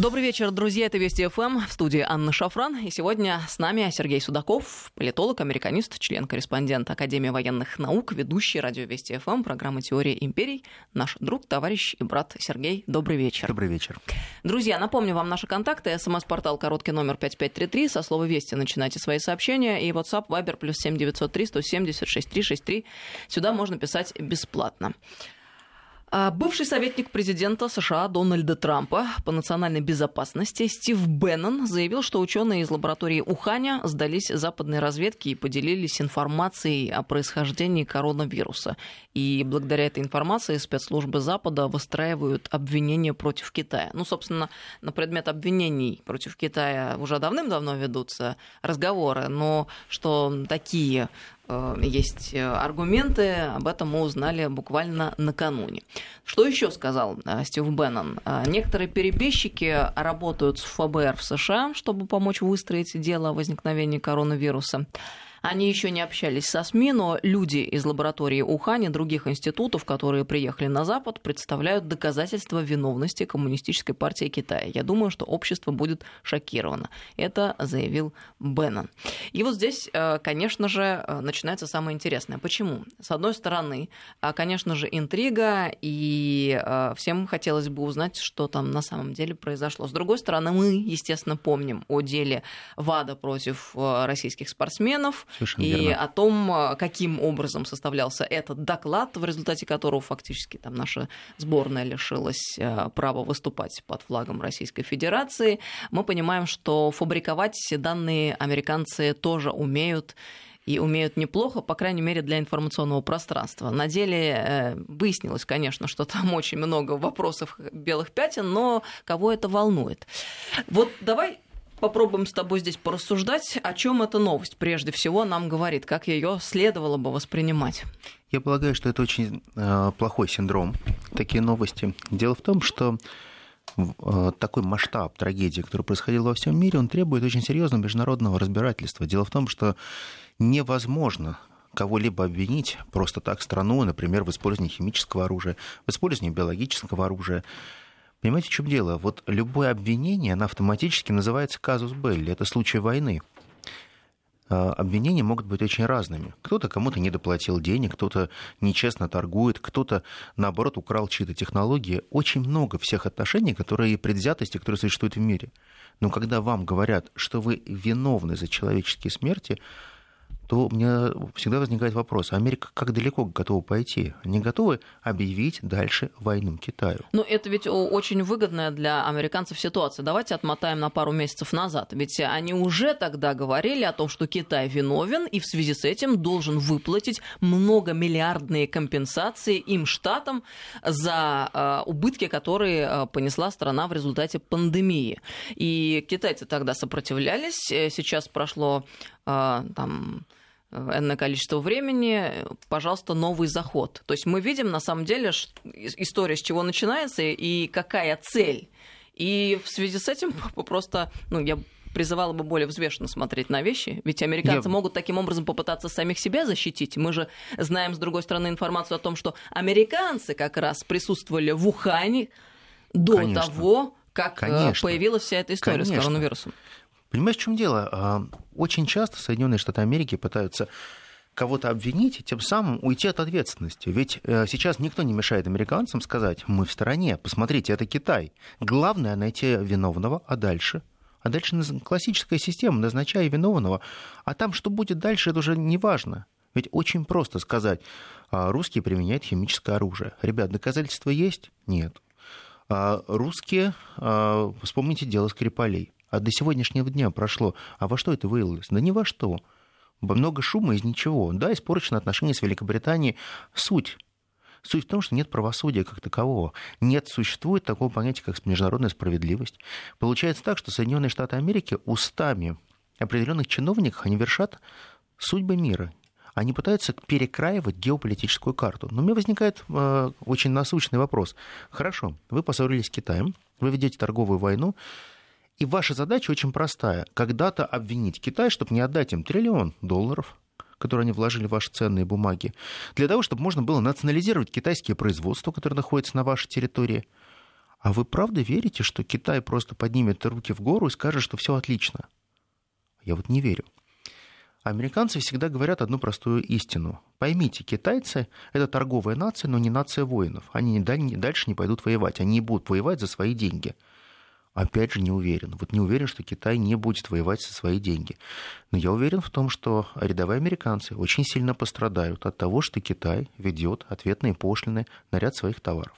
Добрый вечер, друзья. Это Вести ФМ в студии Анна Шафран. И сегодня с нами Сергей Судаков, политолог, американист, член-корреспондент Академии военных наук, ведущий радио Вести ФМ, программы «Теория империй», наш друг, товарищ и брат Сергей. Добрый вечер. Добрый вечер. Друзья, напомню вам наши контакты. СМС-портал короткий номер 5533. Со слова «Вести» начинайте свои сообщения. И WhatsApp, Viber, плюс 7903 170 6363. Сюда можно писать бесплатно. А бывший советник президента США Дональда Трампа по национальной безопасности Стив Беннон заявил, что ученые из лаборатории Уханя сдались западной разведке и поделились информацией о происхождении коронавируса. И благодаря этой информации спецслужбы Запада выстраивают обвинения против Китая. Ну, собственно, на предмет обвинений против Китая уже давным-давно ведутся разговоры, но что такие есть э, аргументы, об этом мы узнали буквально накануне. Что еще сказал э, Стив Беннон? Некоторые перебежчики работают с ФБР в США, чтобы помочь выстроить дело о возникновении коронавируса. Они еще не общались со СМИ, но люди из лаборатории Ухань и других институтов, которые приехали на Запад, представляют доказательства виновности Коммунистической партии Китая. Я думаю, что общество будет шокировано. Это заявил Беннон. И вот здесь, э, конечно же, э, начинается самое интересное. Почему? С одной стороны, э, конечно же, интрига, и всем хотелось бы узнать, что там на самом деле произошло. С другой стороны, мы, естественно, помним о деле ВАДА против российских спортсменов, Совершенно и верно. о том, э, каким образом составлялся этот доклад, в результате которого фактически там наша сборная лишилась э, права выступать под флагом Российской Федерации. Мы понимаем, что фабриковать данные американцы тоже умеют и умеют неплохо, по крайней мере, для информационного пространства. На деле э, выяснилось, конечно, что там очень много вопросов белых пятен, но кого это волнует? Вот давай попробуем с тобой здесь порассуждать, о чем эта новость прежде всего нам говорит, как ее следовало бы воспринимать. Я полагаю, что это очень э, плохой синдром, такие новости. Дело в том, что э, такой масштаб трагедии, который происходил во всем мире, он требует очень серьезного международного разбирательства. Дело в том, что невозможно кого-либо обвинить просто так страну, например, в использовании химического оружия, в использовании биологического оружия. Понимаете, в чем дело? Вот любое обвинение, оно автоматически называется казус белли. Это случай войны. А, обвинения могут быть очень разными. Кто-то кому-то не доплатил денег, кто-то нечестно торгует, кто-то, наоборот, украл чьи-то технологии. Очень много всех отношений, которые предвзятости, которые существуют в мире. Но когда вам говорят, что вы виновны за человеческие смерти, то у меня всегда возникает вопрос, Америка как далеко готова пойти? Они готовы объявить дальше войну Китаю? Ну, это ведь очень выгодная для американцев ситуация. Давайте отмотаем на пару месяцев назад. Ведь они уже тогда говорили о том, что Китай виновен и в связи с этим должен выплатить многомиллиардные компенсации им, штатам, за э, убытки, которые э, понесла страна в результате пандемии. И китайцы тогда сопротивлялись. Сейчас прошло э, там энное количество времени, пожалуйста, новый заход. То есть мы видим, на самом деле, история с чего начинается и какая цель. И в связи с этим просто, ну, я призывала бы более взвешенно смотреть на вещи, ведь американцы я... могут таким образом попытаться самих себя защитить. Мы же знаем, с другой стороны, информацию о том, что американцы как раз присутствовали в Ухане до Конечно. того, как э, Конечно. появилась вся эта история Конечно. с коронавирусом. Понимаешь, в чем дело? А, очень часто Соединенные Штаты Америки пытаются кого-то обвинить и тем самым уйти от ответственности. Ведь э, сейчас никто не мешает американцам сказать, мы в стороне, посмотрите, это Китай. Главное найти виновного, а дальше? А дальше классическая система, назначая виновного. А там что будет дальше, это уже не важно. Ведь очень просто сказать, «А, русские применяют химическое оружие. Ребят, доказательства есть? Нет. А русские, вспомните дело Скрипалей а до сегодняшнего дня прошло. А во что это вылилось? Да ни во что. Много шума из ничего. Да, испорчено отношения с Великобританией. Суть Суть в том, что нет правосудия как такового. Нет, существует такого понятия, как международная справедливость. Получается так, что Соединенные Штаты Америки устами определенных чиновников они вершат судьбы мира. Они пытаются перекраивать геополитическую карту. Но у меня возникает э, очень насущный вопрос. Хорошо, вы поссорились с Китаем, вы ведете торговую войну, и ваша задача очень простая. Когда-то обвинить Китай, чтобы не отдать им триллион долларов. которые они вложили в ваши ценные бумаги, для того, чтобы можно было национализировать китайские производства, которые находятся на вашей территории. А вы правда верите, что Китай просто поднимет руки в гору и скажет, что все отлично? Я вот не верю. Американцы всегда говорят одну простую истину. Поймите, китайцы — это торговая нация, но не нация воинов. Они дальше не пойдут воевать. Они будут воевать за свои деньги. Опять же, не уверен. Вот не уверен, что Китай не будет воевать за свои деньги. Но я уверен в том, что рядовые американцы очень сильно пострадают от того, что Китай ведет ответные пошлины на ряд своих товаров.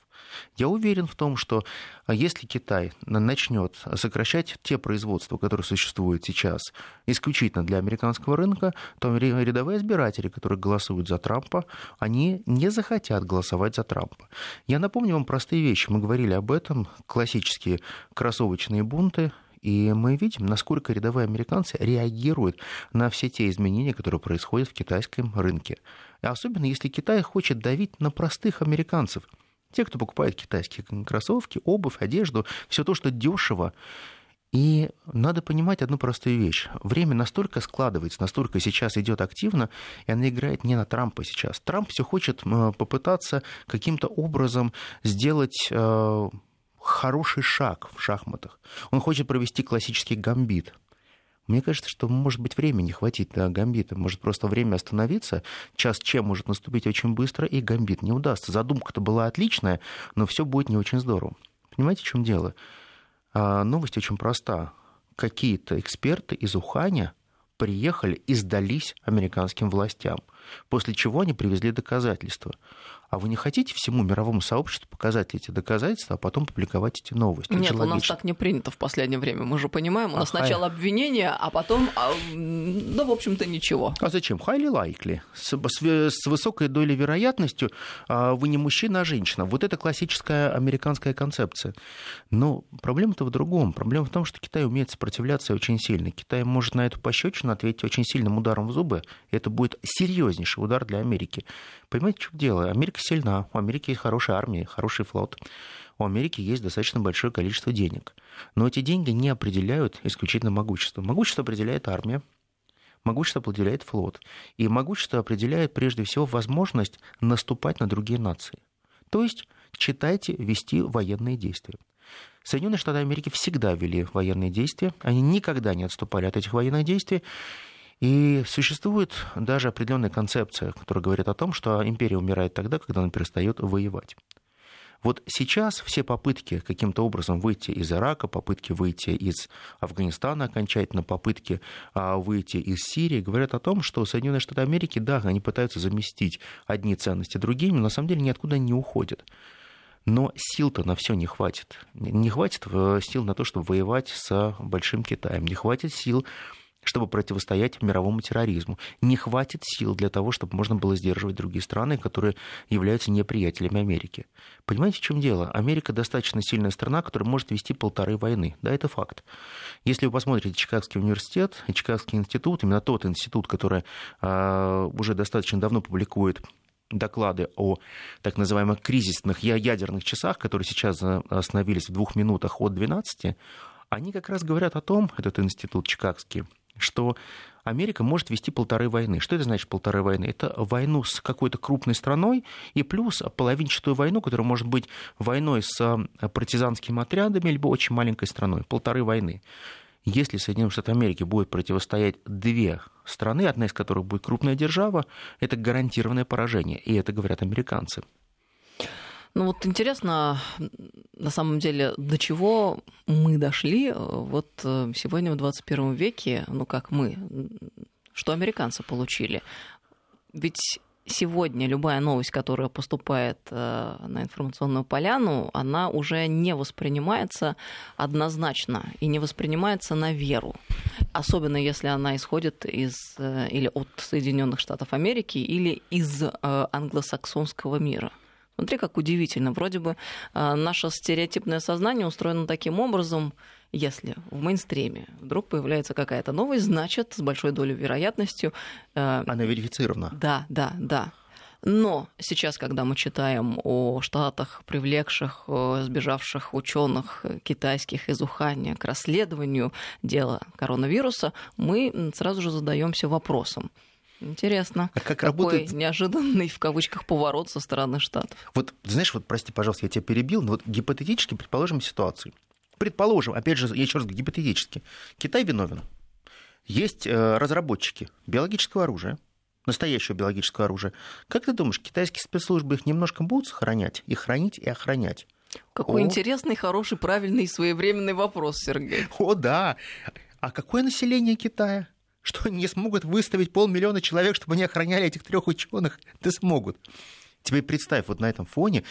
Я уверен в том, что а, если Китай начнет сокращать те производства, которые существуют сейчас исключительно для американского рынка, то рядовые избиратели, которые голосуют за Трампа, они не захотят голосовать за Трампа. Я напомню вам простые вещи. Мы говорили об этом. Классические кроссовочные бунты, и мы видим, насколько рядовые американцы реагируют на все те изменения, которые происходят в китайском рынке. Особенно если Китай хочет давить на простых американцев – те, кто покупает китайские кроссовки, обувь, одежду, все то, что дешево. И надо понимать одну простую вещь. Время настолько складывается, настолько сейчас идет активно, и она играет не на Трампа сейчас. Трамп все хочет попытаться каким-то образом сделать э, хороший шаг в шахматах. Он хочет провести классический гамбит. Мне кажется, что, может быть, времени хватит на гамбита. Может просто время остановиться. Час чем может наступить очень быстро, и гамбит не удастся. Задумка-то была отличная, но все будет не очень здорово. Понимаете, в чем дело? А, новость очень проста. Какие-то эксперты из Уханя приехали и сдались американским властям, после чего они привезли доказательства. А вы не хотите всему мировому сообществу показать эти доказательства, а потом публиковать эти новости? Нет, у нас так не принято в последнее время. Мы же понимаем, у нас Ага. сначала обвинение, а потом, а, ну, в общем-то, ничего. А зачем? Highly likely. С, с, с высокой долей вероятностью а, вы не мужчина, а женщина. Вот это классическая американская концепция. Но проблема-то в другом. Проблема в том, что Китай умеет сопротивляться очень сильно. Китай может на эту пощечину ответить очень сильным ударом в зубы. Это будет серьезнейший удар для Америки. Понимаете, в чем дело? Америка сильна, у Америки есть хорошая армия, хороший флот, у Америки есть достаточно большое количество денег. Но эти деньги не определяют исключительно могущество. Могущество определяет армия, могущество определяет флот. И могущество определяет прежде всего возможность наступать на другие нации. То есть, читайте, вести военные действия. Соединенные Штаты Америки всегда вели военные действия, они никогда не отступали от этих военных действий, и существует даже определенная концепция, которая говорит о том, что империя умирает тогда, когда она перестает воевать. Вот сейчас все попытки каким-то образом выйти из Ирака, попытки выйти из Афганистана окончательно, попытки а, выйти из Сирии говорят о том, что Соединенные Штаты Америки, да, они пытаются заместить одни ценности другими, но на самом деле ниоткуда не уходят. Но сил-то на все не хватит. Не хватит э, сил на то, чтобы воевать с Большим Китаем. Не хватит сил чтобы противостоять мировому терроризму. Не хватит сил для того, чтобы можно было сдерживать другие страны, которые являются неприятелями Америки. Понимаете, в чем дело? Америка достаточно сильная страна, которая может вести полторы войны. Да, это факт. Если вы посмотрите Чикагский университет Чикагский институт, именно тот институт, который э, уже достаточно давно публикует доклады о так называемых кризисных ядерных часах, которые сейчас остановились в двух минутах от 12, они как раз говорят о том, этот институт чикагский, что Америка может вести полторы войны. Что это значит полторы войны? Это войну с какой-то крупной страной и плюс половинчатую войну, которая может быть войной с э, партизанскими отрядами, либо очень маленькой страной. Полторы войны. Если Соединенные Штаты Америки будет противостоять две страны, одна из которых будет крупная держава, это гарантированное поражение. И это говорят американцы. Ну вот интересно, на самом деле, до чего мы дошли э, вот э, сегодня в 21 веке, ну как мы, что американцы получили. Ведь сегодня любая новость, которая поступает э, на информационную поляну, она уже не воспринимается однозначно и не воспринимается на веру. Особенно если она исходит из или от Соединенных Штатов Америки или из англосаксонского мира. Смотри, как удивительно. Вроде бы а, наше стереотипное сознание устроено таким образом, если в мейнстриме вдруг появляется какая-то новость, значит, с большой долей вероятностью... Э, Она верифицирована. Да, да, да. Но сейчас, когда мы читаем о штатах, привлекших э, сбежавших ученых китайских из Уханя к расследованию дела коронавируса, мы сразу же задаемся вопросом, Интересно. А как Какой работает... неожиданный, в кавычках, поворот со стороны Штатов. Вот, знаешь, вот, прости, пожалуйста, я тебя перебил, но вот гипотетически предположим ситуацию. Предположим, опять же, я еще раз говорю, гипотетически. Китай виновен. Есть э, разработчики биологического оружия, настоящего биологического оружия. Как ты думаешь, китайские спецслужбы их немножко будут сохранять, и хранить, и охранять? Какой О. интересный, хороший, правильный и своевременный вопрос, Сергей. О, да. А какое население Китая? Что не смогут выставить полмиллиона человек, чтобы они охраняли этих трех ученых? Да смогут. Тебе представь, вот на этом фоне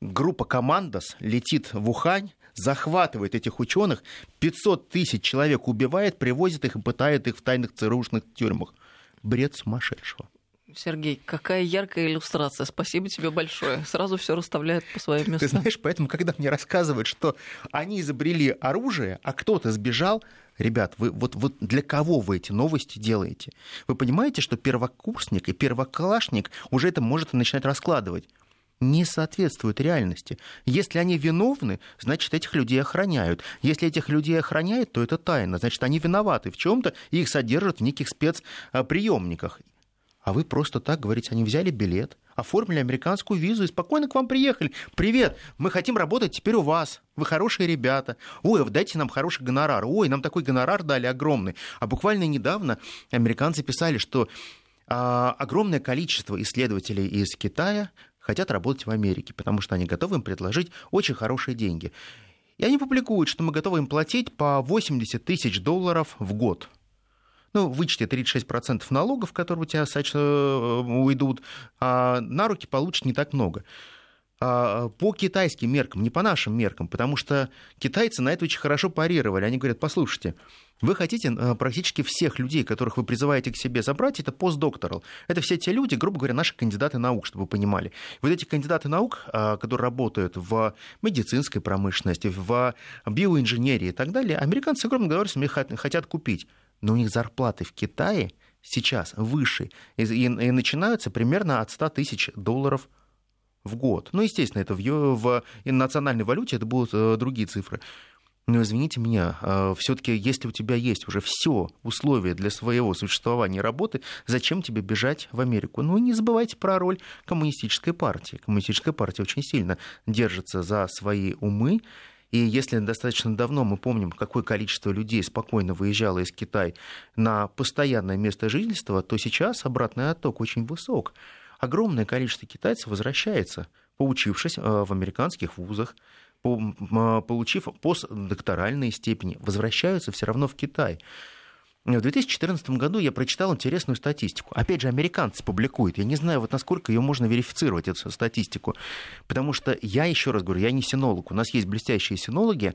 группа «Командос» летит в Ухань, захватывает этих ученых, 500 тысяч человек убивает, привозит их и пытает их в тайных ЦРУшных тюрьмах. Бред сумасшедшего. Сергей, какая яркая иллюстрация. Спасибо тебе большое. Сразу все расставляет по своим Ты местам. знаешь, поэтому, когда мне рассказывают, что они изобрели оружие, а кто-то сбежал, ребят, вы, вот, вот для кого вы эти новости делаете? Вы понимаете, что первокурсник и первоклашник уже это может начинать раскладывать? не соответствует реальности. Если они виновны, значит, этих людей охраняют. Если этих людей охраняют, то это тайна. Значит, они виноваты в чем-то, и их содержат в неких спецприемниках. А вы просто так говорите, они взяли билет, оформили американскую визу и спокойно к вам приехали. Привет, мы хотим работать теперь у вас. Вы хорошие ребята. Ой, дайте нам хороший гонорар. Ой, нам такой гонорар дали огромный. А буквально недавно американцы писали, что а, огромное количество исследователей из Китая хотят работать в Америке, потому что они готовы им предложить очень хорошие деньги. И они публикуют, что мы готовы им платить по 80 тысяч долларов в год. Ну, вычти 36% налогов, которые у тебя уйдут, а на руки получишь не так много. А, по китайским меркам, не по нашим меркам, потому что китайцы на это очень хорошо парировали. Они говорят, послушайте, вы хотите практически всех людей, которых вы призываете к себе забрать, это постдокторал. Это все те люди, грубо говоря, наши кандидаты наук, чтобы вы понимали. Вот эти кандидаты наук, а, которые работают в медицинской промышленности, в биоинженерии и так далее, американцы огромным удовольствием хотят купить. Но у них зарплаты в Китае сейчас выше и, и, и начинаются примерно от 100 тысяч долларов в год. Ну, естественно, это в, в национальной валюте это будут э, другие цифры. Но извините меня, э, все-таки, если у тебя есть уже все условия для своего существования и работы, зачем тебе бежать в Америку? Ну не забывайте про роль коммунистической партии. Коммунистическая партия очень сильно держится за свои умы. И если достаточно давно мы помним, какое количество людей спокойно выезжало из Китая на постоянное место жительства, то сейчас обратный отток очень высок огромное количество китайцев возвращается, поучившись э, в американских вузах, получив постдокторальные степени, возвращаются все равно в Китай. В 2014 году я прочитал интересную статистику. Опять же, американцы публикуют. Я не знаю, вот насколько ее можно верифицировать, эту статистику. Потому что я, еще раз говорю, я не синолог. У нас есть блестящие синологи,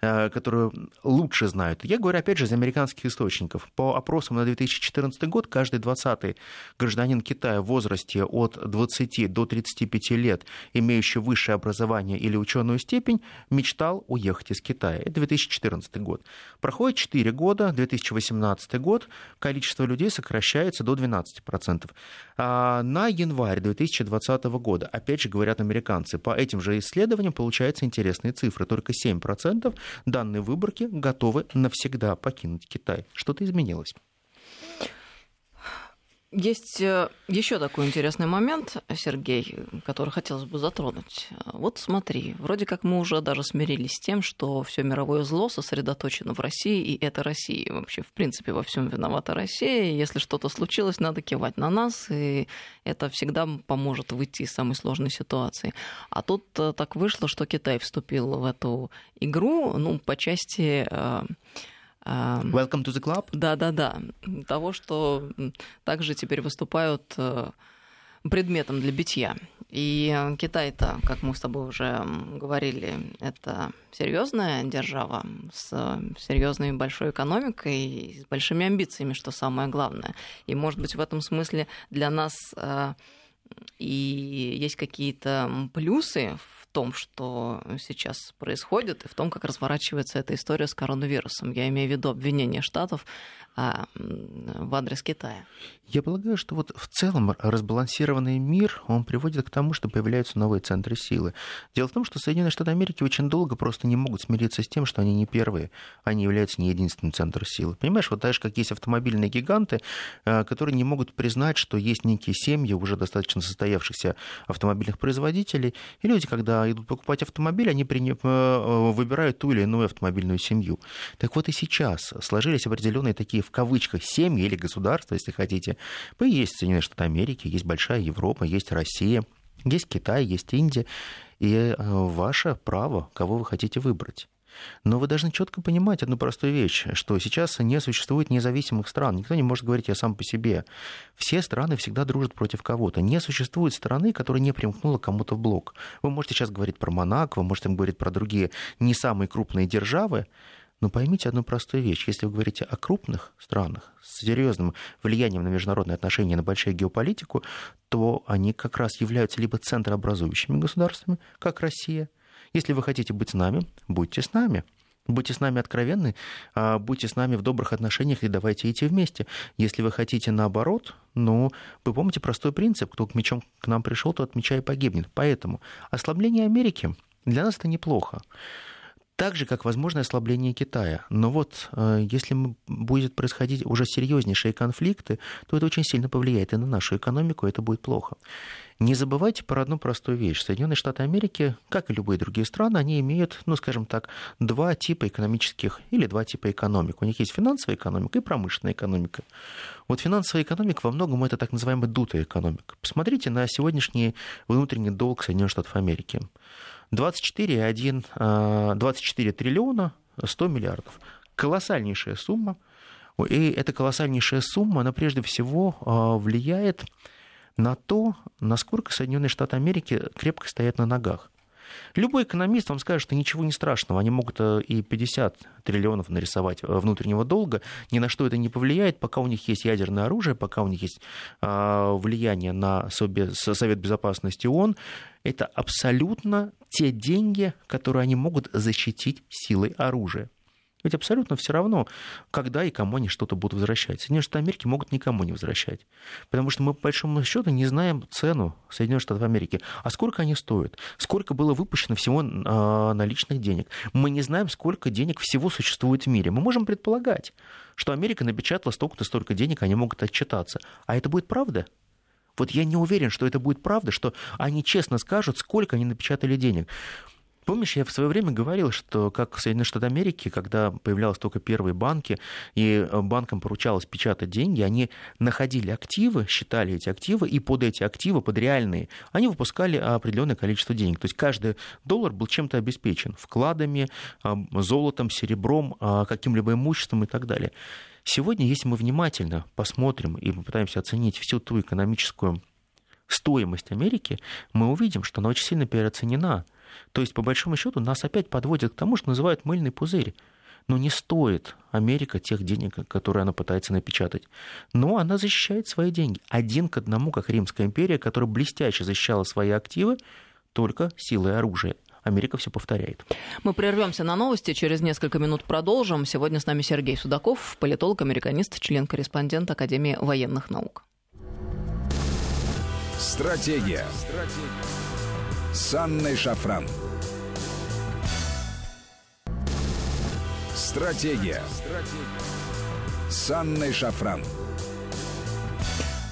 которые лучше знают. Я говорю, опять же, из американских источников. По опросам на 2014 год каждый 20-й гражданин Китая в возрасте от 20 до 35 лет, имеющий высшее образование или ученую степень, мечтал уехать из Китая. Это 2014 год. Проходит 4 года, 2018 год, количество людей сокращается до 12%. А на январь 2020 года, опять же, говорят американцы, по этим же исследованиям получаются интересные цифры. Только 7% данной выборки готовы навсегда покинуть Китай. Что-то изменилось. Есть э, еще такой интересный момент, Сергей, который хотелось бы затронуть. Вот смотри, вроде как мы уже даже смирились с тем, что все мировое зло сосредоточено в России, и это Россия. Вообще, в принципе, во всем виновата Россия. Если что-то случилось, надо кивать на нас, и это всегда поможет выйти из самой сложной ситуации. А тут э, так вышло, что Китай вступил в эту игру, ну, по части э, Welcome to the club? Да-да-да. Того, что также теперь выступают э, предметом для битья. И Китай-то, как мы с тобой уже говорили, это серьезная держава с серьезной большой экономикой и с большими амбициями, что самое главное. И, может быть, в этом смысле для нас э, и есть какие-то плюсы в том, что сейчас происходит, и в том, как разворачивается эта история с коронавирусом. Я имею в виду обвинение Штатов а, в адрес Китая. Я полагаю, что вот в целом разбалансированный мир, он приводит к тому, что появляются новые центры силы. Дело в том, что Соединенные Штаты Америки очень долго просто не могут смириться с тем, что они не первые, они являются не единственным центром силы. Понимаешь, вот так же, как есть автомобильные гиганты, а, которые не могут признать, что есть некие семьи уже достаточно состоявшихся автомобильных производителей, и люди, когда идут покупать автомобиль, они э, выбирают ту или иную автомобильную семью. Так вот и сейчас сложились определенные такие в кавычках семьи или государства, если хотите. Есть Соединенные Штаты Америки, есть большая Европа, есть Россия, есть Китай, есть Индия. И э, ваше право, кого вы хотите выбрать. Но вы должны четко понимать одну простую вещь, что сейчас не существует независимых стран. Никто не может говорить «я сам по себе». Все страны всегда дружат против кого-то. Не существует страны, которая не примкнула кому-то в блок. Вы можете сейчас говорить про Монако, вы можете говорить про другие не самые крупные державы, но поймите одну простую вещь. Если вы говорите о крупных странах с серьезным влиянием на международные отношения, на большую геополитику, то они как раз являются либо центрообразующими государствами, как Россия. Если вы хотите быть с нами, будьте с нами. Будьте с нами откровенны, а, будьте с нами в добрых отношениях и давайте идти вместе. Если вы хотите наоборот, ну, вы помните простой принцип, кто к мечом к нам пришел, тот от меча и погибнет. Поэтому ослабление Америки для нас это неплохо так же, как возможное ослабление Китая. Но вот э, если будет происходить уже серьезнейшие конфликты, то это очень сильно повлияет и на нашу экономику, и это будет плохо. Не забывайте про одну простую вещь. Соединенные Штаты Америки, как и любые другие страны, они имеют, ну, скажем так, два типа экономических или два типа экономик. У них есть финансовая экономика и промышленная экономика. Вот финансовая экономика во многом это так называемая дутая экономика. Посмотрите на сегодняшний внутренний долг Соединенных Штатов Америки. 24,1, 24 э, триллиона 100 миллиардов. Колоссальнейшая сумма. И эта колоссальнейшая сумма, она прежде всего э, влияет на то, насколько Соединенные Штаты Америки крепко стоят на ногах. Любой экономист вам скажет, что ничего не страшного. Они могут э, и 50 триллионов нарисовать э, внутреннего долга. Ни на что это не повлияет, пока у них есть ядерное оружие, пока у них есть а, влияние на Совет Безопасности ООН. Это абсолютно те деньги, которые они могут защитить силой оружия. Ведь абсолютно все равно, когда и кому они что-то будут возвращать. Соединенные Штаты Америки могут никому не возвращать. Потому что мы, по большому счету, не знаем цену Соединенных Штатов Америки. А сколько они стоят? Сколько было выпущено всего э, наличных денег? Мы не знаем, сколько денег всего существует в мире. Мы можем предполагать, что Америка напечатала столько-то, столько денег, они могут отчитаться. А это будет правда? Вот я не уверен, что это будет правда, что они честно скажут, сколько они напечатали денег. Помнишь, я в свое время говорил, что как в Соединенных Штатах Америки, когда появлялись только первые банки, и э, банкам поручалось печатать деньги, они находили активы, считали эти активы, и под эти активы, под реальные, они выпускали определенное количество денег. То есть каждый доллар был чем-то обеспечен, вкладами, золотом, серебром, а, каким-либо имуществом и так далее. Сегодня, если мы внимательно посмотрим и попытаемся оценить всю ту экономическую стоимость Америки, мы увидим, что она очень сильно переоценена – то есть, по большому счету, нас опять подводят к тому, что называют мыльный пузырь. Но не стоит Америка тех денег, которые она пытается напечатать. Но она защищает свои деньги. Один к одному, как Римская империя, которая блестяще защищала свои активы только силой оружия. Америка все повторяет. Мы прервемся на новости, через несколько минут продолжим. Сегодня с нами Сергей Судаков, политолог, американист, член-корреспондент Академии военных наук. Стратегия. Стратегия с Анной Шафран. Стратегия. Стратегия. С Анной Шафран.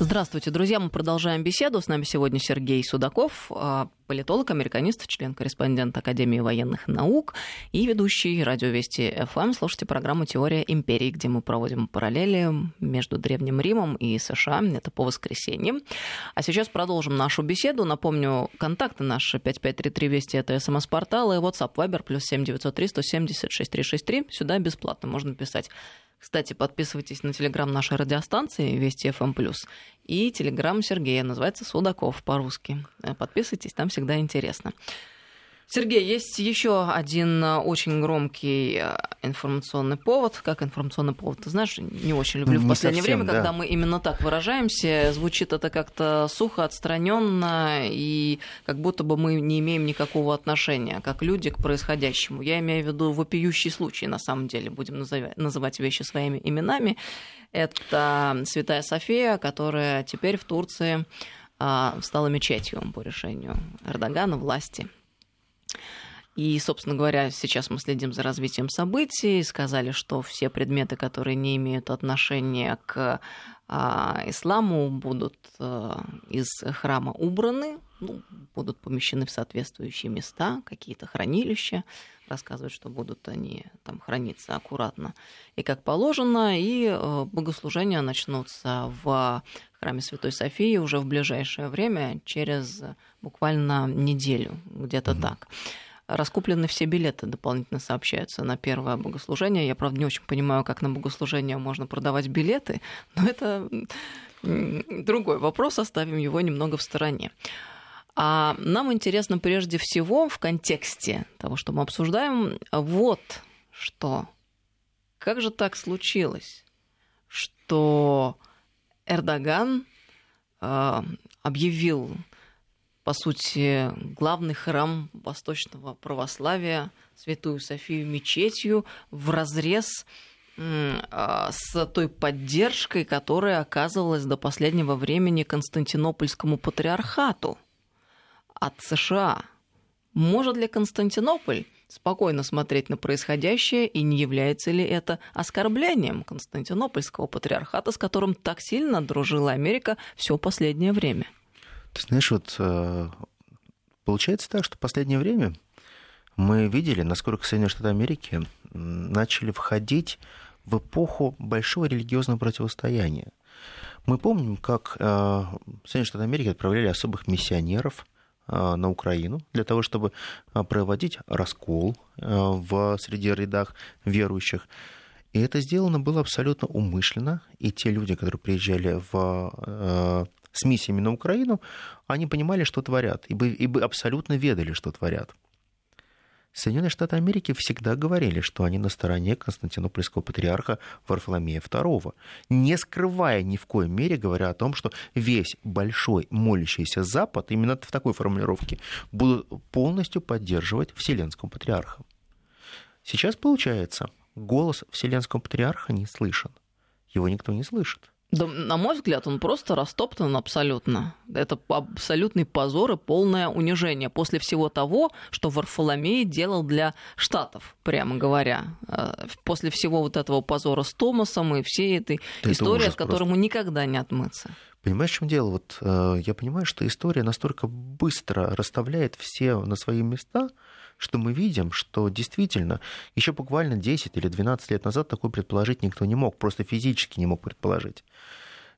Здравствуйте, друзья. Мы продолжаем беседу. С нами сегодня Сергей Судаков, а, политолог, американист, член-корреспондент Академии военных наук и ведущий радиовести ФМ. Слушайте программу «Теория империи», где мы проводим параллели между Древним Римом и США. Это по воскресеньям. А сейчас продолжим нашу беседу. Напомню, контакты наши 5533 Вести, это смс-портал и WhatsApp Viber, плюс 7903 176 363. Сюда бесплатно можно писать кстати, подписывайтесь на телеграм нашей радиостанции Вести ФМ+. И телеграм Сергея называется Судаков по-русски. Э, подписывайтесь, там всегда интересно. Сергей, есть еще один э, очень громкий э, информационный повод. Как информационный повод? Ты знаешь, не очень люблю не в последнее совсем, время, да. когда мы именно так выражаемся. Звучит это как-то сухо, отстраненно и как будто бы мы не имеем никакого отношения, как люди, к происходящему. Я имею в виду вопиющий случай, на самом деле, будем называть, называть вещи своими именами. Это Святая София, которая теперь в Турции а, стала мечетью по решению Эрдогана, власти. И, собственно говоря, сейчас мы следим за развитием событий. Сказали, что все предметы, которые не имеют отношения к а, исламу, будут а, из храма убраны, ну, будут помещены в соответствующие места, какие-то хранилища. Рассказывают, что будут они там храниться аккуратно и как положено. И а, богослужения начнутся в храме Святой Софии уже в ближайшее время, через буквально неделю, где-то mm-hmm. так раскуплены все билеты, дополнительно сообщаются на первое богослужение. Я, правда, не очень понимаю, как на богослужение можно продавать билеты, но это другой вопрос, оставим его немного в стороне. А нам интересно прежде всего в контексте того, что мы обсуждаем, вот что. Как же так случилось, что Эрдоган э, объявил по сути, главный храм восточного православия, Святую Софию мечетью, в разрез а, с той поддержкой, которая оказывалась до последнего времени Константинопольскому патриархату от США. Может ли Константинополь спокойно смотреть на происходящее, и не является ли это оскорблением Константинопольского патриархата, с которым так сильно дружила Америка все последнее время? Ты знаешь, вот э, получается так, что в последнее время мы видели, насколько Соединенные Штаты Америки начали входить в эпоху большого религиозного противостояния. Мы помним, как э, Соединенные Штаты Америки отправляли особых миссионеров на Украину для того, чтобы проводить раскол в среди рядах верующих. И это сделано было абсолютно умышленно, и те люди, которые приезжали в с миссиями на Украину, они понимали, что творят, и бы, и бы абсолютно ведали, что творят. Соединенные Штаты Америки всегда говорили, что они на стороне Константинопольского патриарха Варфоломея II, не скрывая ни в коей мере, говоря о том, что весь большой молящийся Запад, именно в такой формулировке, будут полностью поддерживать Вселенского патриарха. Сейчас получается, голос Вселенского патриарха не слышен. Его никто не слышит. Да, на мой взгляд, он просто растоптан абсолютно. Это абсолютный позор и полное унижение после всего того, что Варфоломей делал для Штатов, прямо говоря. Э, после всего вот этого позора с Томасом и всей этой да истории, от которой ему никогда не отмыться. Понимаешь, в чем дело? Вот э, я понимаю, что история настолько быстро расставляет все на свои места, что мы видим, что действительно еще буквально 10 или 12 лет назад такое предположить никто не мог, просто физически не мог предположить.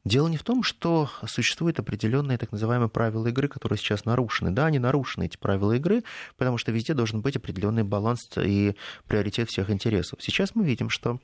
Дело не в том, что существуют определенные так называемые правила игры, которые сейчас нарушены. Да, они нарушены, эти правила игры, потому что везде должен быть определенный баланс и приоритет всех интересов. Сейчас мы видим, что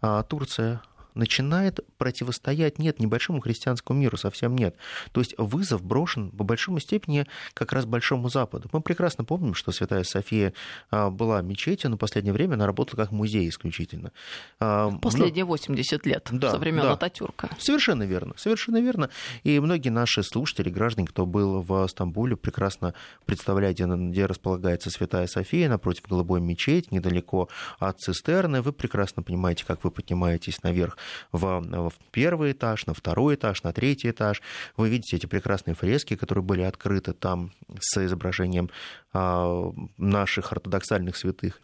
а, Турция начинает противостоять, нет, небольшому христианскому миру, совсем нет. То есть вызов брошен по большому степени как раз Большому Западу. Мы прекрасно помним, что Святая София а, была мечетью, но в последнее время она работала как музей исключительно. А, последние 80 лет да, со времен да. Ататюрка. Совершенно верно, совершенно верно. И многие наши слушатели, граждане, кто был в Стамбуле, прекрасно представляют, где, где располагается Святая София, напротив Голубой мечети, недалеко от цистерны. Вы прекрасно понимаете, как вы поднимаетесь наверх в, в первый этаж, на второй этаж, на третий этаж. Вы видите эти прекрасные фрески, которые были открыты там с изображением а, наших ортодоксальных святых.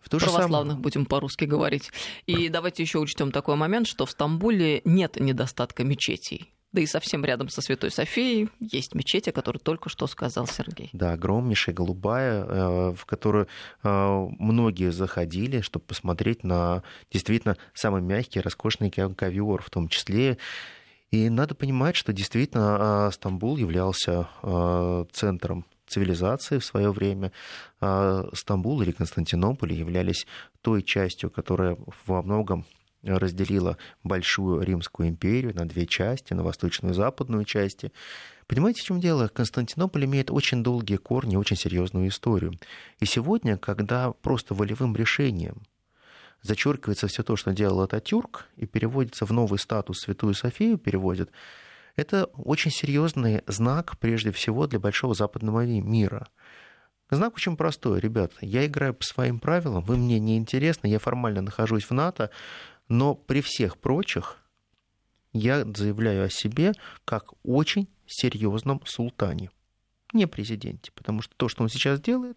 В то православных самое... будем по-русски говорить. И давайте еще учтем такой момент, что в Стамбуле нет недостатка мечетей. Да и совсем рядом со Святой Софией есть мечеть, о которой только что сказал Сергей. Да, огромнейшая, голубая, э, в которую э, многие заходили, чтобы посмотреть на действительно самый мягкий, роскошный ковер, в том числе и надо понимать, что действительно э, Стамбул являлся центром цивилизации в свое время. Стамбул или Константинополь являлись той частью, которая во многом разделила большую Римскую империю на две части, на восточную и западную части. Понимаете, в чем дело? Константинополь имеет очень долгие корни, очень серьезную историю. И сегодня, когда просто волевым решением зачеркивается все то, что делал Ататюрк, и переводится в новый статус Святую Софию, переводит, это очень серьезный знак, прежде всего, для большого западного мира. Знак очень простой, ребята. Я играю по своим правилам, вы мне не интересны, я формально нахожусь в НАТО, но при всех прочих я заявляю о себе как очень серьезном султане, не президенте, потому что то, что он сейчас делает,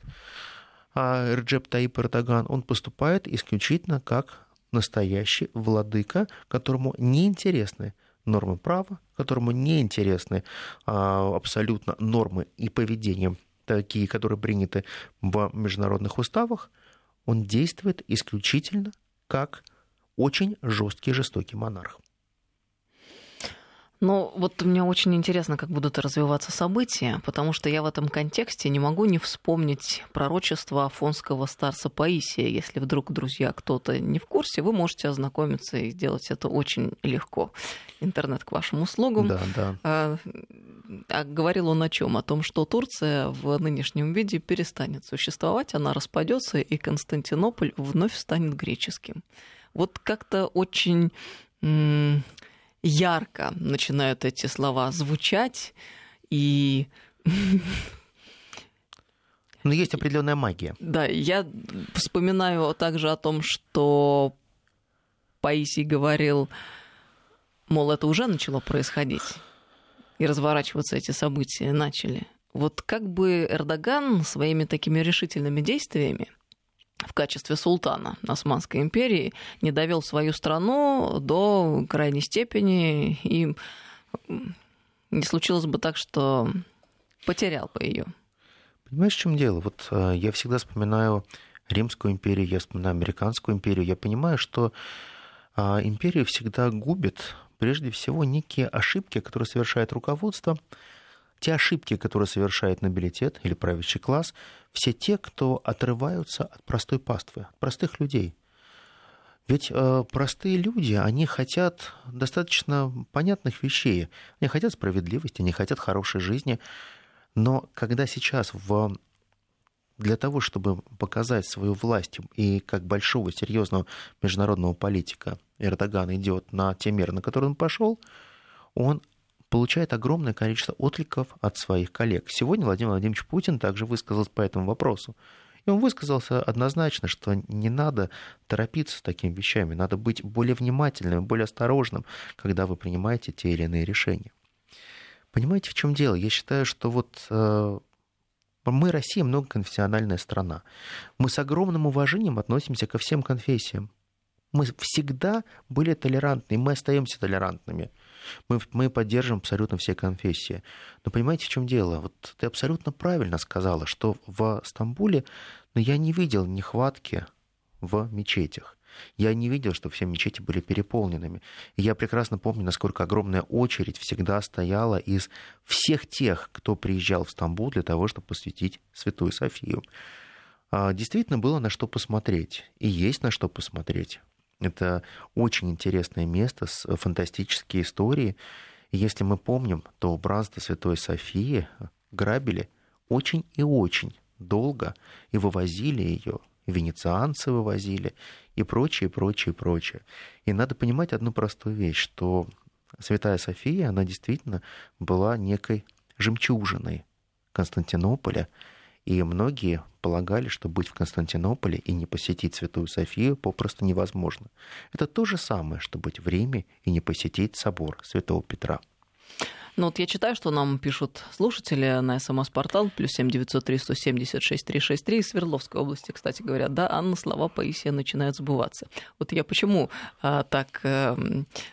а Реджеп Таип Эрдоган, он поступает исключительно как настоящий владыка, которому не интересны нормы права, которому не интересны а, абсолютно нормы и поведение такие, которые приняты в международных уставах, он действует исключительно как очень жесткий, жестокий монарх. Ну, вот мне очень интересно, как будут развиваться события, потому что я в этом контексте не могу не вспомнить пророчество афонского старца Паисия. Если вдруг, друзья, кто-то не в курсе, вы можете ознакомиться и сделать это очень легко. Интернет к вашим услугам. Да, да. А, а говорил он о чем? О том, что Турция в нынешнем виде перестанет существовать, она распадется, и Константинополь вновь станет греческим. Вот как-то очень ярко начинают эти слова звучать, и но есть определенная магия. Да, я вспоминаю также о том, что Паисий говорил, мол, это уже начало происходить, и разворачиваться эти события начали. Вот как бы Эрдоган своими такими решительными действиями в качестве султана Османской империи не довел свою страну до крайней степени, и не случилось бы так, что потерял бы ее. Понимаешь, в чем дело? Вот э, я всегда вспоминаю Римскую империю, я вспоминаю Американскую империю. Я понимаю, что а, империю всегда губит прежде всего некие ошибки, которые совершает руководство, те ошибки, которые совершает нобилитет или правящий класс, все те, кто отрываются от простой паствы, от простых людей. Ведь э, простые люди, они хотят достаточно понятных вещей. Они хотят справедливости, они хотят хорошей жизни. Но когда сейчас в для того, чтобы показать свою власть и как большого, серьезного международного политика Эрдоган идет на те меры, на которые он пошел, он получает огромное количество откликов от своих коллег. Сегодня Владимир Владимирович Путин также высказался по этому вопросу. И он высказался однозначно, что не надо торопиться с такими вещами, надо быть более внимательным, более осторожным, когда вы принимаете те или иные решения. Понимаете, в чем дело? Я считаю, что вот э, мы, Россия, многоконфессиональная страна. Мы с огромным уважением относимся ко всем конфессиям. Мы всегда были толерантны, мы остаемся толерантными. Мы, мы поддерживаем абсолютно все конфессии. Но понимаете, в чем дело? Вот ты абсолютно правильно сказала, что в Стамбуле но я не видел нехватки в мечетях. Я не видел, что все мечети были переполненными. И я прекрасно помню, насколько огромная очередь всегда стояла из всех тех, кто приезжал в Стамбул для того, чтобы посвятить Святую Софию. А, действительно было на что посмотреть. И есть на что посмотреть. Это очень интересное место с фантастические истории. И если мы помним, то убранство Святой Софии грабили очень и очень долго и вывозили ее, венецианцы вывозили и прочее, прочее, прочее. И надо понимать одну простую вещь, что Святая София, она действительно была некой жемчужиной Константинополя, и многие полагали, что быть в Константинополе и не посетить Святую Софию попросту невозможно. Это то же самое, что быть в Риме и не посетить собор Святого Петра. Ну вот я читаю, что нам пишут слушатели на СМС-портал, плюс семь девятьсот три сто семьдесят шесть три шесть три из Свердловской области, кстати говоря. Да, Анна, слова Паисия начинают сбываться. Вот я почему а, так а,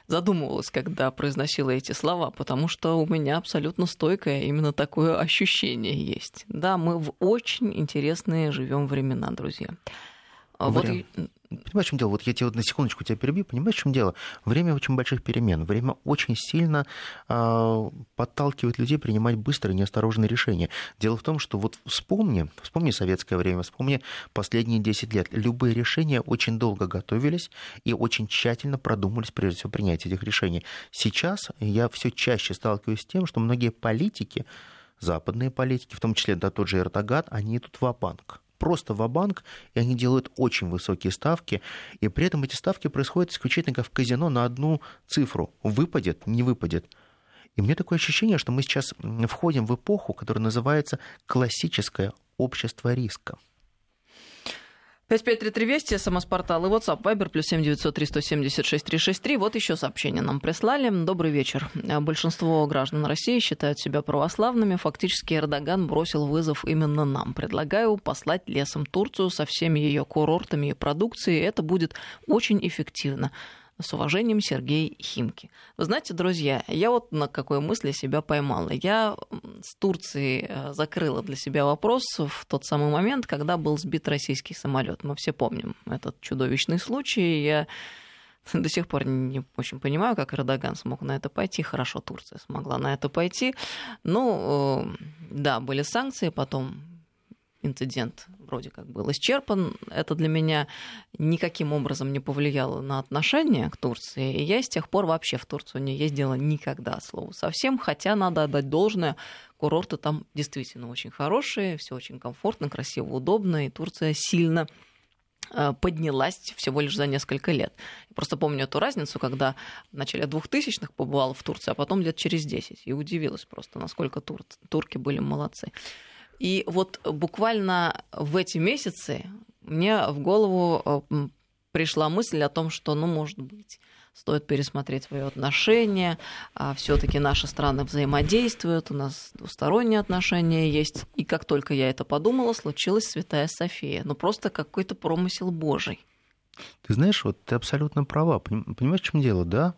задумывалась, когда произносила эти слова, потому что у меня абсолютно стойкое именно такое ощущение есть. Да, мы в очень интересные живем времена, друзья. Вариант. Вот понимаешь, в чем дело? Вот я тебе вот на секундочку тебя перебью. Понимаешь, в чем дело? Время очень больших перемен. Время очень сильно э, подталкивает людей принимать быстрые, неосторожные решения. Дело в том, что вот вспомни, вспомни советское время, вспомни последние 10 лет. Любые решения очень долго готовились и очень тщательно продумались, прежде всего, принятие этих решений. Сейчас я все чаще сталкиваюсь с тем, что многие политики, западные политики, в том числе да, тот же Эрдоган, они идут в банк просто в банк и они делают очень высокие ставки, и при этом эти ставки происходят исключительно как в казино на одну цифру. Выпадет, не выпадет. И мне такое ощущение, что мы сейчас входим в эпоху, которая называется классическое общество риска. 553320, смс-портал и WhatsApp, Viber, плюс 7903 176 363. Вот еще сообщение нам прислали. Добрый вечер. Большинство граждан России считают себя православными. Фактически Эрдоган бросил вызов именно нам. Предлагаю послать лесом Турцию со всеми ее курортами и продукцией. Это будет очень эффективно. С уважением, Сергей Химки. Вы знаете, друзья, я вот на какой мысли себя поймала. Я с Турции э, закрыла для себя вопрос в тот самый момент, когда был сбит российский самолет. Мы все помним этот чудовищный случай. Я до сих пор не очень понимаю, как Эрдоган смог на это пойти. Хорошо, Турция смогла на это пойти. Ну, э, да, были санкции, потом инцидент вроде как был исчерпан. Это для меня никаким образом не повлияло на отношение к Турции. И я с тех пор вообще в Турцию не ездила никогда, слово совсем. Хотя надо отдать должное, курорты там действительно очень хорошие, все очень комфортно, красиво, удобно. И Турция сильно э, поднялась всего лишь за несколько лет. Просто помню эту разницу, когда в начале 2000-х побывала в Турции, а потом лет через 10. И удивилась просто, насколько тур- турки были молодцы. И вот буквально в эти месяцы мне в голову э, пришла мысль о том, что, ну, может быть, стоит пересмотреть свое отношение. А все-таки наши страны взаимодействуют, у нас двусторонние отношения есть. И как только я это подумала, случилась Святая София. Ну, просто какой-то промысел Божий. Ты знаешь, вот ты абсолютно права. Понимаешь, в чем дело, да?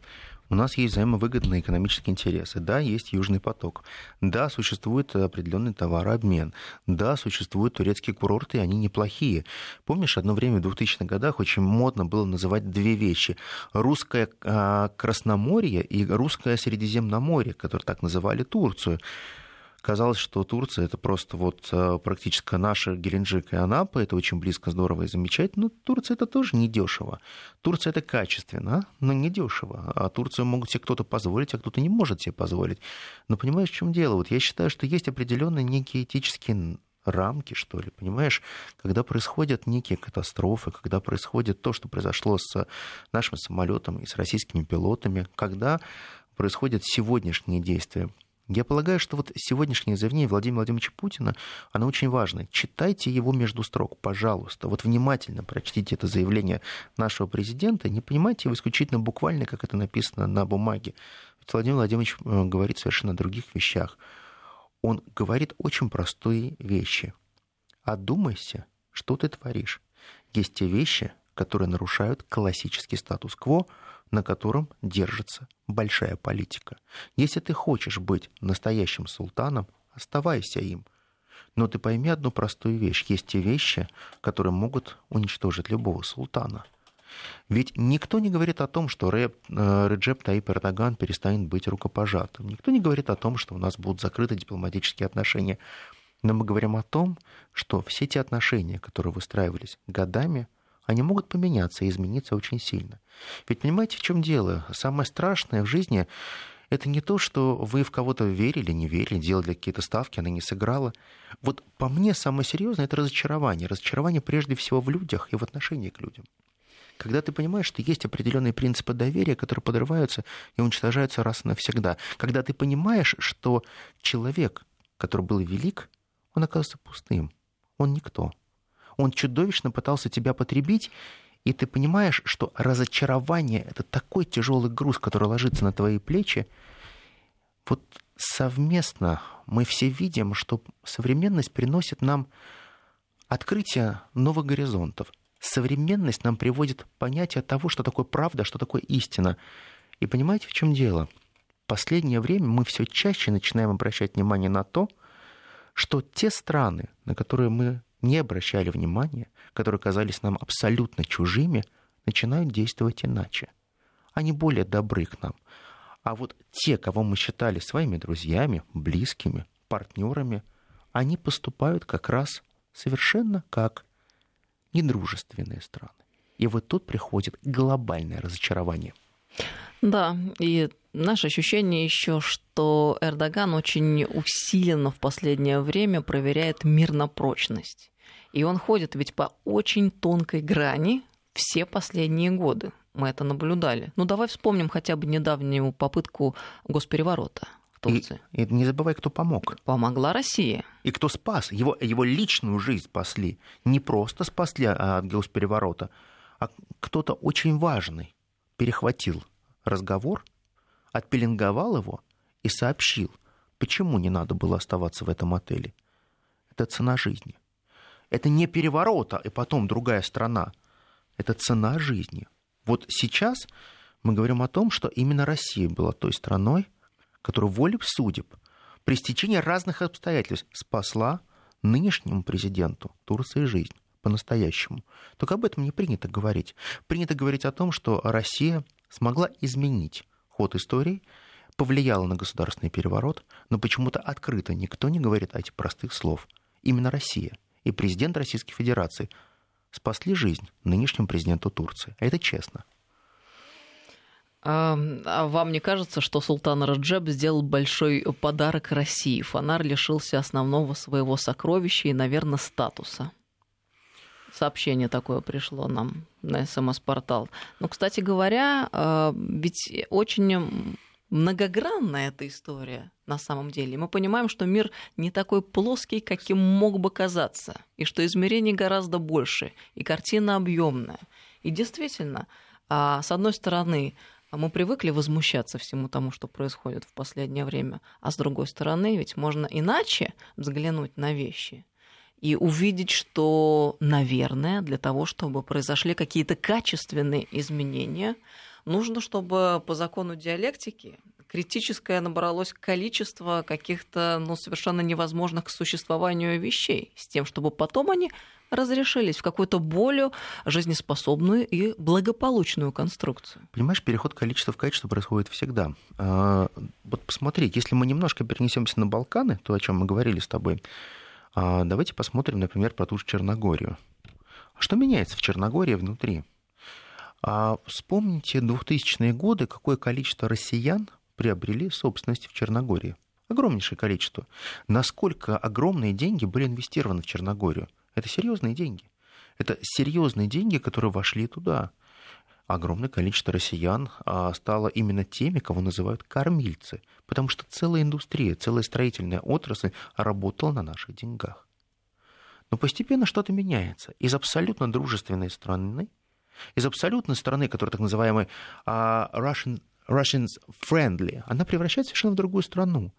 У нас есть взаимовыгодные экономические интересы. Да, есть Южный поток. Да, существует определенный товарообмен. Да, существуют турецкие курорты, и они неплохие. Помнишь, одно время в 2000-х годах очень модно было называть две вещи. Русское а, Красноморье и русское Средиземноморье, которые так называли Турцию. Казалось, что Турция это просто вот э, практически наша Геленджик и Анапа, это очень близко, здорово и замечательно. Но Турция это тоже не дешево. Турция это качественно, но не дешево. А Турцию могут себе кто-то позволить, а кто-то не может себе позволить. Но понимаешь, в чем дело? Вот я считаю, что есть определенные некие этические рамки, что ли, понимаешь, когда происходят некие катастрофы, когда происходит то, что произошло с нашим самолетом и с российскими пилотами, когда происходят сегодняшние действия я полагаю, что вот сегодняшнее заявление Владимира Владимировича Путина, оно очень важное. Читайте его между строк, пожалуйста. Вот внимательно прочтите это заявление нашего президента. Не понимайте его исключительно буквально, как это написано на бумаге. Ведь Владимир Владимирович э, говорит совершенно о других вещах. Он говорит очень простые вещи. Одумайся, что ты творишь. Есть те вещи, которые нарушают классический статус-кво, на котором держится большая политика. Если ты хочешь быть настоящим султаном, оставайся им. Но ты пойми одну простую вещь. Есть те вещи, которые могут уничтожить любого султана. Ведь никто не говорит о том, что Рэп, Реджеп Таип Эрдоган перестанет быть рукопожатым. Никто не говорит о том, что у нас будут закрыты дипломатические отношения. Но мы говорим о том, что все те отношения, которые выстраивались годами, они могут поменяться и измениться очень сильно. Ведь понимаете, в чем дело? Самое страшное в жизни это не то, что вы в кого-то верили, не верили, делали какие-то ставки, она не сыграла. Вот по мне самое серьезное это разочарование. Разочарование прежде всего в людях и в отношении к людям. Когда ты понимаешь, что есть определенные принципы доверия, которые подрываются и уничтожаются раз и навсегда. Когда ты понимаешь, что человек, который был велик, он оказывается пустым. Он никто он чудовищно пытался тебя потребить, и ты понимаешь, что разочарование — это такой тяжелый груз, который ложится на твои плечи. Вот совместно мы все видим, что современность приносит нам открытие новых горизонтов. Современность нам приводит понятие того, что такое правда, что такое истина. И понимаете, в чем дело? В последнее время мы все чаще начинаем обращать внимание на то, что те страны, на которые мы не обращали внимания, которые казались нам абсолютно чужими, начинают действовать иначе. Они более добры к нам. А вот те, кого мы считали своими друзьями, близкими, партнерами, они поступают как раз совершенно как недружественные страны. И вот тут приходит глобальное разочарование. Да, и наше ощущение еще, что Эрдоган очень усиленно в последнее время проверяет мир на прочность. И он ходит ведь по очень тонкой грани все последние годы. Мы это наблюдали. Ну, давай вспомним хотя бы недавнюю попытку госпереворота. в Турции. И, и не забывай, кто помог. Помогла Россия. И кто спас. Его, его личную жизнь спасли. Не просто спасли от госпереворота, а кто-то очень важный перехватил разговор, отпеленговал его и сообщил, почему не надо было оставаться в этом отеле. Это цена жизни. Это не переворот, а и потом другая страна. Это цена жизни. Вот сейчас мы говорим о том, что именно Россия была той страной, которая волей судеб при стечении разных обстоятельств спасла нынешнему президенту Турции жизнь по-настоящему. Только об этом не принято говорить. Принято говорить о том, что Россия смогла изменить ход истории, повлияла на государственный переворот, но почему-то открыто никто не говорит этих простых слов. Именно Россия и президент Российской Федерации спасли жизнь нынешнему президенту Турции. А это честно. А, вам не кажется, что Султан Раджеб сделал большой подарок России? Фонар лишился основного своего сокровища и, наверное, статуса. Сообщение такое пришло нам на СМС-портал. Ну, кстати говоря, а, ведь очень многогранная эта история на самом деле. Мы понимаем, что мир не такой плоский, каким мог бы казаться, и что измерений гораздо больше, и картина объемная. И действительно, а, с одной стороны, мы привыкли возмущаться всему тому, что происходит в последнее время, а с другой стороны, ведь можно иначе взглянуть на вещи и увидеть, что, наверное, для того, чтобы произошли какие-то качественные изменения, нужно, чтобы по закону диалектики критическое набралось количество каких-то ну, совершенно невозможных к существованию вещей, с тем, чтобы потом они разрешились в какую-то более жизнеспособную и благополучную конструкцию. Понимаешь, переход количества в качество происходит всегда. А, вот посмотри, если мы немножко перенесемся на Балканы, то, о чем мы говорили с тобой, а, давайте посмотрим, например, про ту же Черногорию. Что меняется в Черногории внутри? А вспомните 2000-е годы, какое количество россиян приобрели собственность в Черногории. Огромнейшее количество. Насколько огромные деньги были инвестированы в Черногорию. Это серьезные деньги. Это серьезные деньги, которые вошли туда. Огромное количество россиян а, стало именно теми, кого называют кормильцы, потому что целая индустрия, целая строительная отрасль работала на наших деньгах. Но постепенно что-то меняется. Из абсолютно дружественной страны из абсолютной страны, которая так называемая uh, Russian, Russians friendly, она превращается совершенно в другую страну.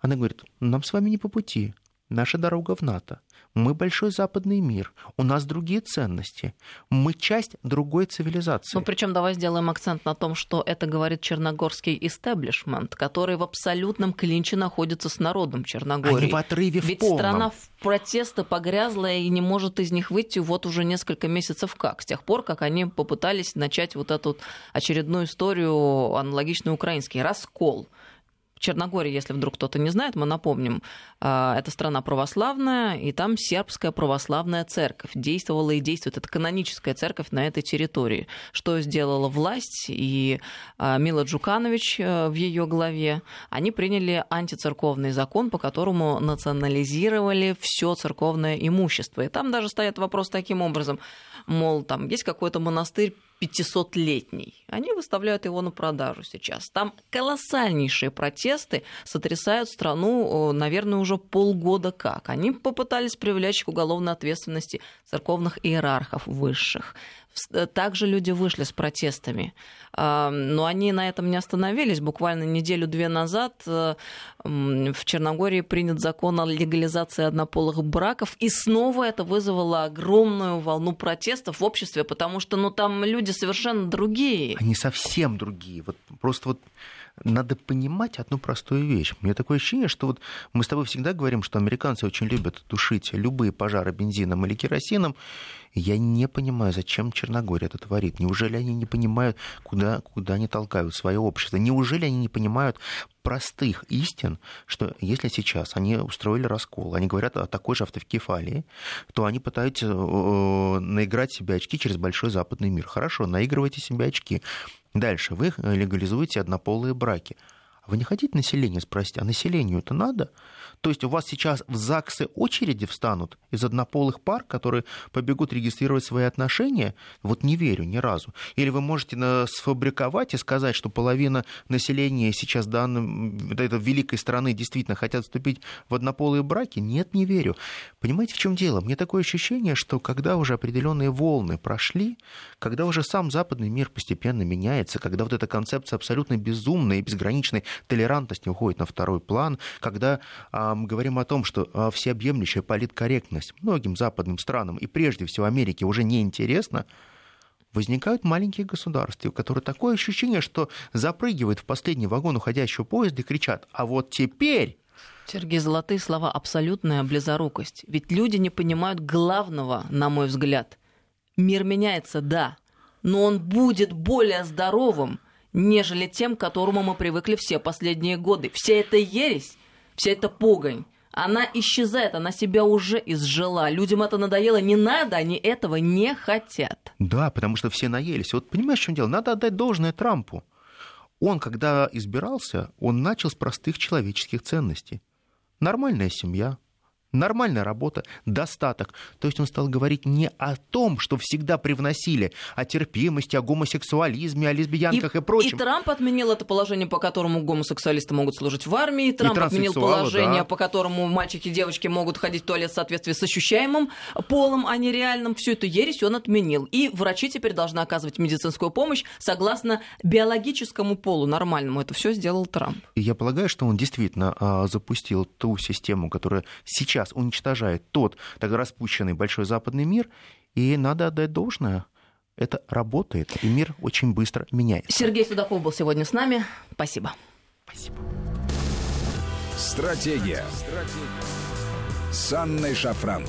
Она говорит, нам с вами не по пути, наша дорога в НАТО. Мы большой западный мир, у нас другие ценности, мы часть другой цивилизации. Ну, причем давай сделаем акцент на том, что это говорит черногорский истеблишмент, который в абсолютном клинче находится с народом Черногории. Они в отрыве Ведь в полном. страна в протесты погрязлая и не может из них выйти вот уже несколько месяцев как, с тех пор, как они попытались начать вот эту очередную историю, аналогичную украинский, раскол. Черногория, если вдруг кто-то не знает, мы напомним, а, это страна православная, и там сербская православная церковь действовала и действует. Это каноническая церковь на этой территории. Что сделала власть и а, Мила Джуканович э, в ее главе? Они приняли антицерковный закон, по которому национализировали все церковное имущество. И там даже стоит вопрос таким образом, мол, там есть какой-то монастырь 500-летний. Они выставляют его на продажу сейчас. Там колоссальнейшие протесты сотрясают страну, наверное, уже полгода как. Они попытались привлечь к уголовной ответственности церковных иерархов высших. Э, также люди вышли с протестами. Но они на этом не остановились. Буквально неделю-две назад э, в Черногории принят закон о легализации однополых браков, и снова это вызвало огромную волну протестов в обществе, потому что ну, там люди совершенно другие. Они совсем другие. Вот просто вот надо понимать одну простую вещь. У меня такое ощущение, что вот мы с тобой всегда говорим, что американцы очень любят тушить любые пожары бензином или керосином. Я не понимаю, зачем Черногория это творит. Неужели они не понимают, куда, куда они толкают свое общество? Неужели они не понимают простых истин, что если сейчас они устроили раскол, они говорят о такой же автокефалии, то они пытаются э, наиграть себе очки через большой западный мир. Хорошо, наигрывайте себе очки. Дальше вы легализуете однополые браки. Вы не хотите население спросить, а населению это надо? То есть у вас сейчас в ЗАГСы очереди встанут из однополых пар, которые побегут регистрировать свои отношения? Вот не верю ни разу. Или вы можете сфабриковать и сказать, что половина населения сейчас данным, этой великой страны действительно хотят вступить в однополые браки? Нет, не верю. Понимаете, в чем дело? Мне такое ощущение, что когда уже определенные волны прошли, когда уже сам западный мир постепенно меняется, когда вот эта концепция абсолютно безумной и безграничной толерантность уходит на второй план, когда а, говорим о том, что а, всеобъемлющая политкорректность многим западным странам и прежде всего Америке уже не интересна, возникают маленькие государства, у которых такое ощущение, что запрыгивают в последний вагон уходящего поезда и кричат, а вот теперь... Сергей, золотые слова, абсолютная близорукость. Ведь люди не понимают главного, на мой взгляд. Мир меняется, да, но он будет более здоровым, нежели тем, к которому мы привыкли все последние годы. Вся эта ересь, вся эта погонь, она исчезает, она себя уже изжила. Людям это надоело, не надо, они этого не хотят. Да, потому что все наелись. Вот понимаешь, в чем дело? Надо отдать должное Трампу. Он, когда избирался, он начал с простых человеческих ценностей. Нормальная семья, нормальная работа, достаток. То есть он стал говорить не о том, что всегда привносили, о терпимости, о гомосексуализме, о лесбиянках и, и прочем. И Трамп отменил это положение, по которому гомосексуалисты могут служить в армии. Трамп и отменил положение, да. по которому мальчики и девочки могут ходить в туалет в соответствии с ощущаемым полом, а не реальным. Всю эту ересь он отменил. И врачи теперь должны оказывать медицинскую помощь согласно биологическому полу нормальному. Это все сделал Трамп. И я полагаю, что он действительно а, запустил ту систему, которая сейчас сейчас уничтожает тот так распущенный большой западный мир, и надо отдать должное. Это работает, и мир очень быстро меняется. Сергей Судаков был сегодня с нами. Спасибо. Спасибо. Стратегия. Стратегия. С Анной Шафран.